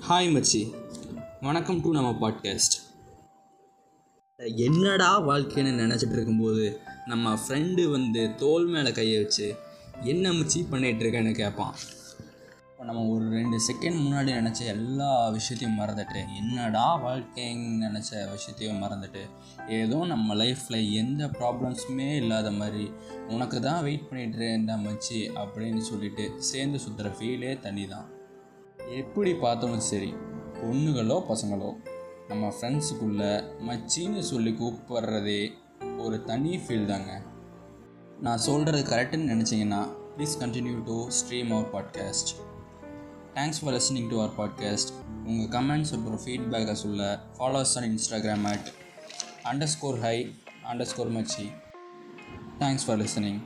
Hi மச்சி. வணக்கம் to நம்ம பாட்காஸ்ட் என்னடா வாழ்க்கைன்னு நினச்சிட்டு இருக்கும்போது நம்ம ஃப்ரெண்டு வந்து தோல் மேலே கையை வச்சு என்ன மச்சி பண்ணிகிட்டு இருக்கேன்னு கேட்பான் இப்போ நம்ம ஒரு ரெண்டு செகண்ட் முன்னாடி நினச்ச எல்லா விஷயத்தையும் மறந்துட்டு என்னடா வாழ்க்கைன்னு நினச்ச விஷயத்தையும் மறந்துட்டு ஏதோ நம்ம லைஃப்பில் எந்த ப்ராப்ளம்ஸுமே இல்லாத மாதிரி உனக்கு தான் வெயிட் பண்ணிகிட்டு இருந்தா மச்சி அப்படின்னு சொல்லிட்டு சேர்ந்து சுற்றுற ஃபீலே தனி தான் எப்படி பார்த்தாலும் சரி பொண்ணுகளோ பசங்களோ நம்ம ஃப்ரெண்ட்ஸுக்குள்ளே மச்சின்னு சொல்லி கூப்பிட்றதே ஒரு தனி ஃபீல் தாங்க. நான் சொல்கிறது கரெக்டுன்னு நினச்சிங்கன்னா please continue to stream our podcast thanks for listening to our podcast உங்கள் கமெண்ட்ஸ் அப்புறம் ஃபீட்பேக்கை சொல்ல follow us on Instagram at underscore hi underscore மச்சி தேங்க்ஸ் ஃபார் லிசனிங்